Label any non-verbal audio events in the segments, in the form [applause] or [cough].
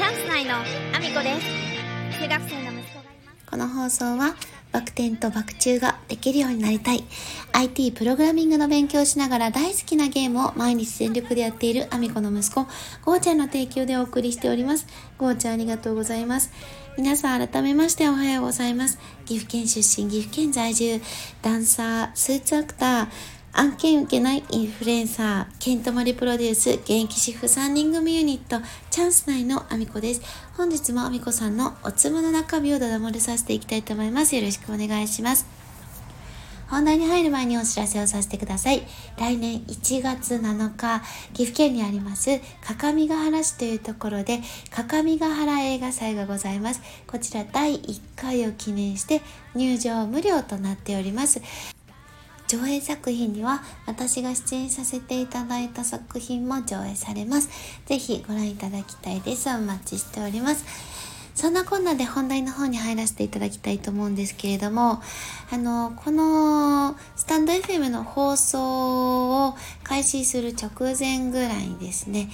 チャンス内のアミコです。中学生の息子がいます。この放送はバク転とバク宙ができるようになりたい。IT プログラミングの勉強をしながら大好きなゲームを毎日全力でやっているアミコの息子ゴーちゃんの提供でお送りしております。ゴーちゃんありがとうございます。皆さん改めましておはようございます。岐阜県出身岐阜県在住。ダンサースーツアクター案件受けないインフルエンサー、ケントマリプロデュース、現役主婦3人組ユニット、チャンス内のアミコです。本日もアミコさんのおつむの中身をだだ漏れさせていきたいと思います。よろしくお願いします。本題に入る前にお知らせをさせてください。来年1月7日、岐阜県にあります、各務原市というところで、各務原映画祭がございます。こちら第1回を記念して入場無料となっております。上映作品には私が出演させていただいた作品も上映されます。ぜひご覧いただきたいです。お待ちしております。そんなこんなで本題の方に入らせていただきたいと思うんですけれども、あの、このスタンド FM の放送を開始する直前ぐらいにですね、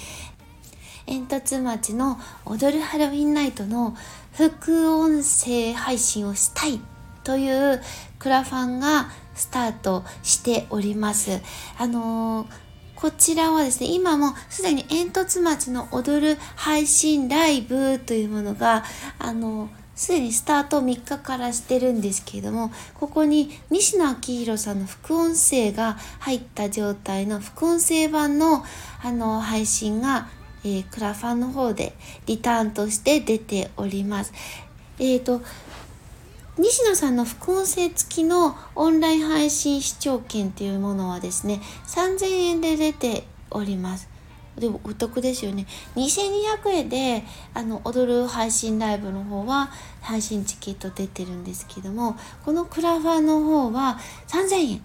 煙突町の踊るハロウィンナイトの副音声配信をしたいというクラファンがスタートしております。あのー、こちらはですね、今もすでに煙突町の踊る配信ライブというものが、あのすでにスタート3日からしてるんですけれども、ここに西野昭弘さんの副音声が入った状態の副音声版のあの配信が、えー、クラファンの方でリターンとして出ております。えっ、ー、と、西野さんの副音声付きのオンライン配信視聴券というものはですね、3000円で出ております。でもお得ですよね。2200円で、あの、踊る配信ライブの方は配信チケット出てるんですけども、このクラファンの方は3000円。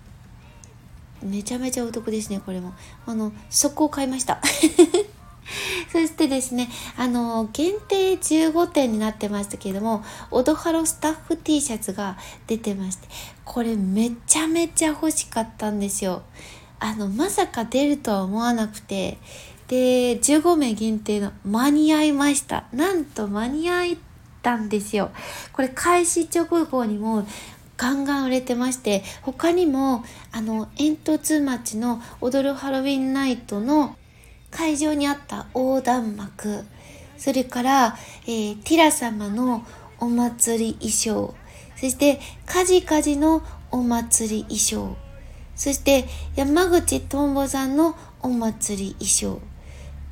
めちゃめちゃお得ですね、これも。あの、速攻買いました。[laughs] そしてですね、あの、限定15点になってましたけれども、オドハロスタッフ T シャツが出てまして、これめちゃめちゃ欲しかったんですよ。あの、まさか出るとは思わなくて、で、15名限定の間に合いました。なんと間に合ったんですよ。これ開始直後にもガンガン売れてまして他にもあの煙突町の踊るハロウィンナイトの会場にあった横断幕、それから、えー、ティラ様のお祭り衣装、そして、カジカジのお祭り衣装、そして、山口トンボさんのお祭り衣装、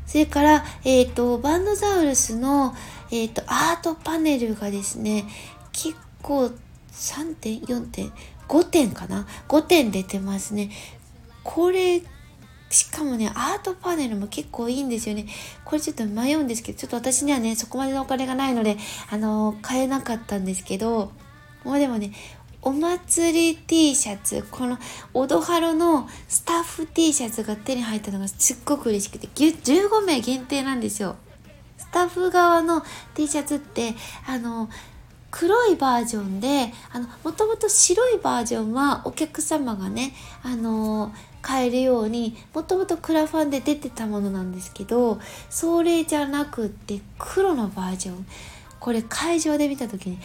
それから、えっ、ー、と、バンドザウルスの、えっ、ー、と、アートパネルがですね、結構3点、4点、5点かな ?5 点出てますね。これしかもね、アートパネルも結構いいんですよね。これちょっと迷うんですけど、ちょっと私にはね、そこまでのお金がないので、あのー、買えなかったんですけど、もうでもね、お祭り T シャツ、このオドハロのスタッフ T シャツが手に入ったのがすっごく嬉しくて、15名限定なんですよ。スタッフ側の T シャツって、あの、黒いバージョンで、あの、もともと白いバージョンはお客様がね、あの買えるようにもともとクラファンで出てたものなんですけどそれじゃなくって黒のバージョン。これ会場で見た時に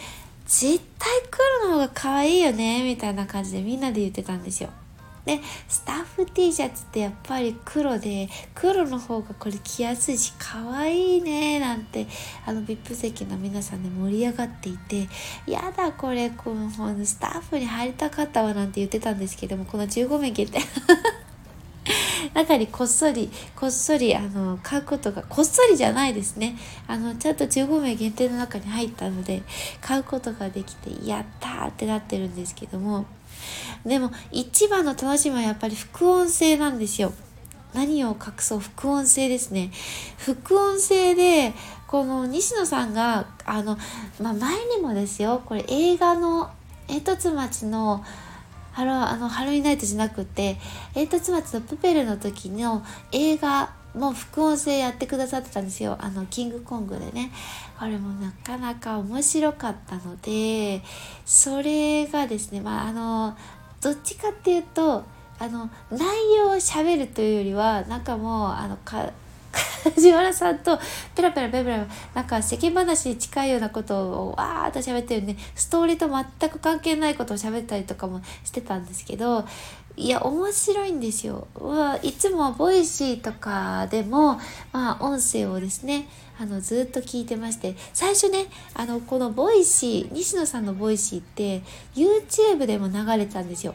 絶対黒の方が可愛いよねみたいな感じでみんなで言ってたんですよ。でスタッフ T シャツってやっぱり黒で黒の方がこれ着やすいし可愛いねなんてあの VIP 席の皆さんで盛り上がっていてやだこれこの本スタッフに入りたかったわなんて言ってたんですけどもこの15名限定 [laughs] 中にこっそり、こっそり、あの、買うことが、こっそりじゃないですね。あの、ちゃんと15名限定の中に入ったので、買うことができて、やったーってなってるんですけども、でも、一番の楽しみはやっぱり副音声なんですよ。何を隠そう副音声ですね。副音声で、この西野さんが、あの、まあ、前にもですよ、これ映画の煙突町のハロあのハロウィナイトじゃなくて煙突町のプペルの時の映画も副音声やってくださってたんですよあのキングコングでねあれもなかなか面白かったのでそれがですねまああのどっちかっていうとあの内容をしゃべるというよりはなんかもうあのか梶原さんとペラペラペラペラなんか世間話に近いようなことをわーっと喋ってるんでストーリーと全く関係ないことを喋ったりとかもしてたんですけどいや面白いんですよ。いつもボイシーとかでも、まあ、音声をですねあのずっと聞いてまして最初ねあのこのボイシー西野さんのボイシーって YouTube でも流れたんですよ。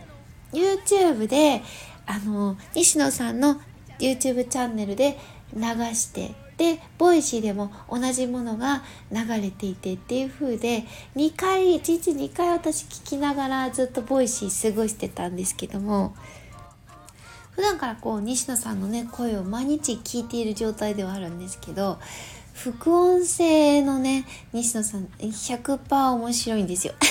YouTube であの西野さんの YouTube チャンネルで流してでボイシーでも同じものが流れていてっていう風で2回1日2回私聞きながらずっとボイシー過ごしてたんですけども普段からこう西野さんのね声を毎日聞いている状態ではあるんですけど副音声のね西野さん100%面白いんですよ。[laughs]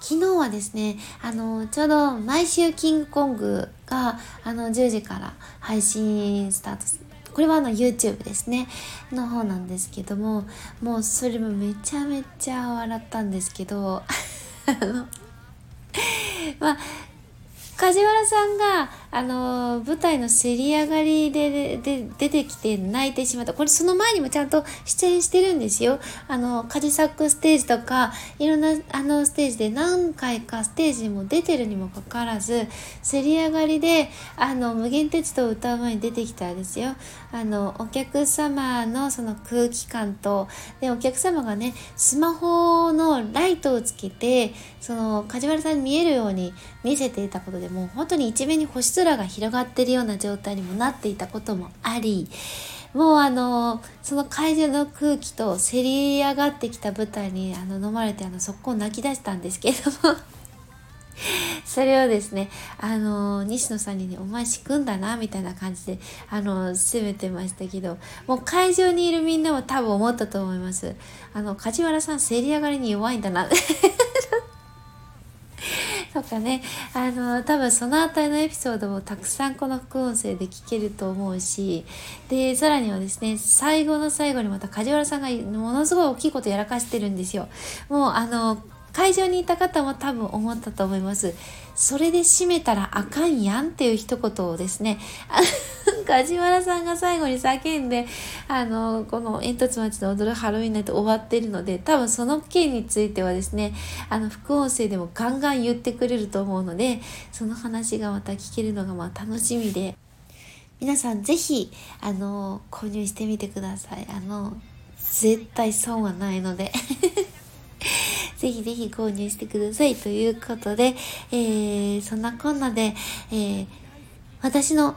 昨日はですね、あの、ちょうど毎週キングコングが、あの、10時から配信スタートこれはあの YouTube ですね。の方なんですけどももうそれもめちゃめちゃ笑ったんですけど [laughs] まあ梶原さんが、あの舞台の競り上がりでで出てきて泣いてしまった。これその前にもちゃんと出演してるんですよ。あの、カジサックステージとか、いろんなあのステージで何回かステージにも出てるにもかかわらず、競り上がりで、あの、無限鉄道を歌う前に出てきたんですよ。あの、お客様のその空気感と、で、お客様がね、スマホのライトをつけて、その、梶原さんに見えるように見せていたことでもう本当に一面に星空が広がってるような状態にもなっていたこともありもうあのその会場の空気とせり上がってきた舞台にあの飲まれてあの速攻泣き出したんですけれども [laughs] それをですねあの西野さんにね「お前仕組んだな」みたいな感じであの責めてましたけどもう会場にいるみんなも多分思ったと思います。あの梶原さんせり上がりに弱いんだな。[laughs] とかねあの多分そのあたりのエピソードもたくさんこの副音声で聞けると思うしでさらにはですね最後の最後にまた梶原さんがものすごい大きいことやらかしてるんですよもうあの会場にいた方も多分思ったと思います。それで締めたらあかんやんっていう一言をですね、梶原さんが最後に叫んで、あの、この煙突町の踊るハロウィンナイト終わってるので、多分その件についてはですね、あの、副音声でもガンガン言ってくれると思うので、その話がまた聞けるのがまあ楽しみで、皆さんぜひ、あの、購入してみてください。あの、絶対損はないので。[laughs] ぜひぜひ購入してください。ということで、えー、そんなこんなで、えー、私の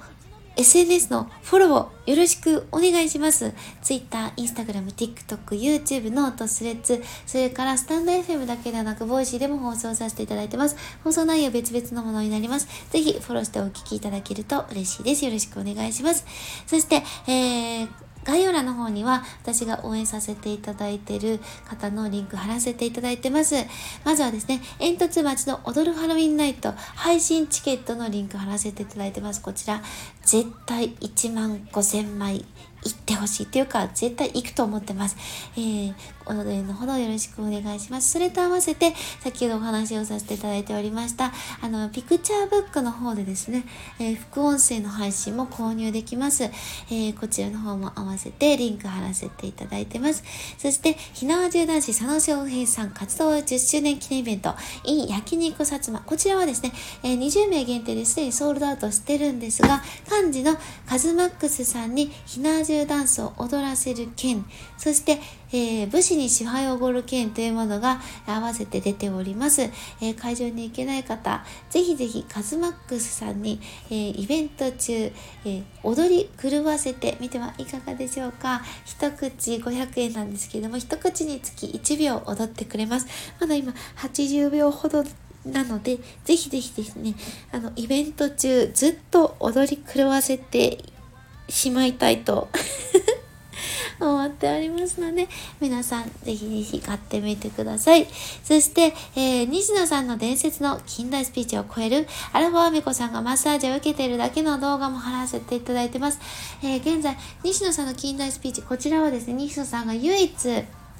SNS のフォローをよろしくお願いします。Twitter、Instagram、TikTok、YouTube、 note、Threads、それからスタンド FM だけではなく、ボイシーでも放送させていただいてます。放送内容別々のものになります。ぜひフォローしてお聞きいただけると嬉しいです。よろしくお願いします。そして、えー概要欄の方には私が応援させていただいている方のリンク貼らせていただいてます。まずはですね、煙突町の踊るハロウィンナイト配信チケットのリンク貼らせていただいてます。こちら、絶対1万5000枚行ってほしいというか、絶対行くと思ってます。えー、おののほどよろしくお願いします。それと合わせて、先ほどお話をさせていただいておりました、あの、ピクチャーブックの方でですね、えー、副音声の配信も購入できます。えー、こちらの方も合わせてリンク貼らせていただいてます。そして、ひなわじゅう男子佐野翔平さん活動10周年記念イベント、in 焼肉薩摩。こちらはですね、えー、20名限定ですでにソールドアウトしてるんですが、幹事のカズマックスさんにひなわじゅうダンスを踊らせる件、そして、えー、武士に支配をおごる件というものが合わせて出ております。えー、会場に行けない方、ぜひぜひカズマックスさんに、えー、イベント中、えー、踊り狂わせてみてはいかがでしょうか。一口500円なんですけれども、一口につき1秒踊ってくれます。まだ今80秒ほどなので、ぜひぜひですね、あの、イベント中ずっと踊り狂わせてしまいたいと [laughs] 思っておりますので、皆さんぜひぜひ買ってみてください。そして、えー、西野さんの伝説の近代スピーチを超えるアルファアミコさんがマッサージを受けているだけの動画も貼らせていただいてます。えー、現在、西野さんの近代スピーチ、こちらはですね、西野さんが唯一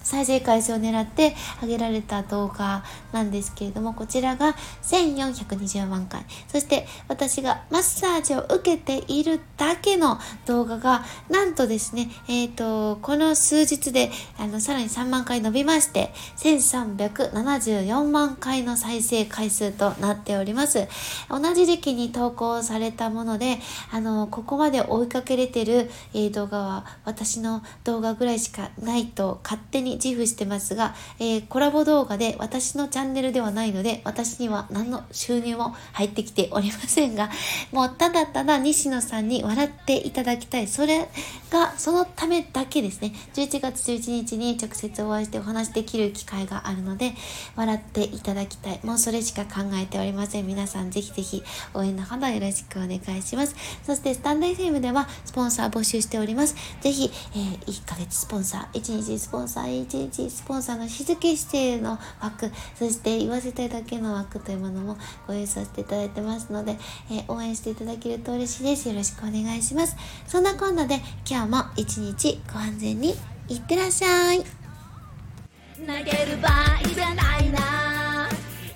再生回数を狙って上げられた動画なんですけれども、こちらが1420万回。そして私がマッサージを受けているだけの動画が、なんとですね、えっ、ー、と、この数日で、あの、さらに3万回伸びまして、1374万回の再生回数となっております。同じ時期に投稿されたもので、あの、ここまで追いかけれてる、えー、動画は私の動画ぐらいしかないと勝手に自負してますが、えー、コラボ動画で私のチャンネルではないので、私には何の収入も入ってきておりませんが、[laughs] もうただただ西野さんに笑っていただきたい。それが、そのためだけですね。11月11日に直接お会いしてお話できる機会があるので、笑っていただきたい。もうそれしか考えておりません。皆さんぜひぜひ応援のほどよろしくお願いします。そしてスタンド FM ではスポンサー募集しております。ぜひ、えー、1ヶ月スポンサー、1日スポンサー、1日スポンサーの静付指定の枠そして言わせたいだけの枠というものもご用意させていただいてますので、えー、応援していただけると嬉しいです。よろしくお願いします。そんなこんなで今日も一日ご安全にいってらっしゃい。投げる場合じゃないな。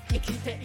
生きて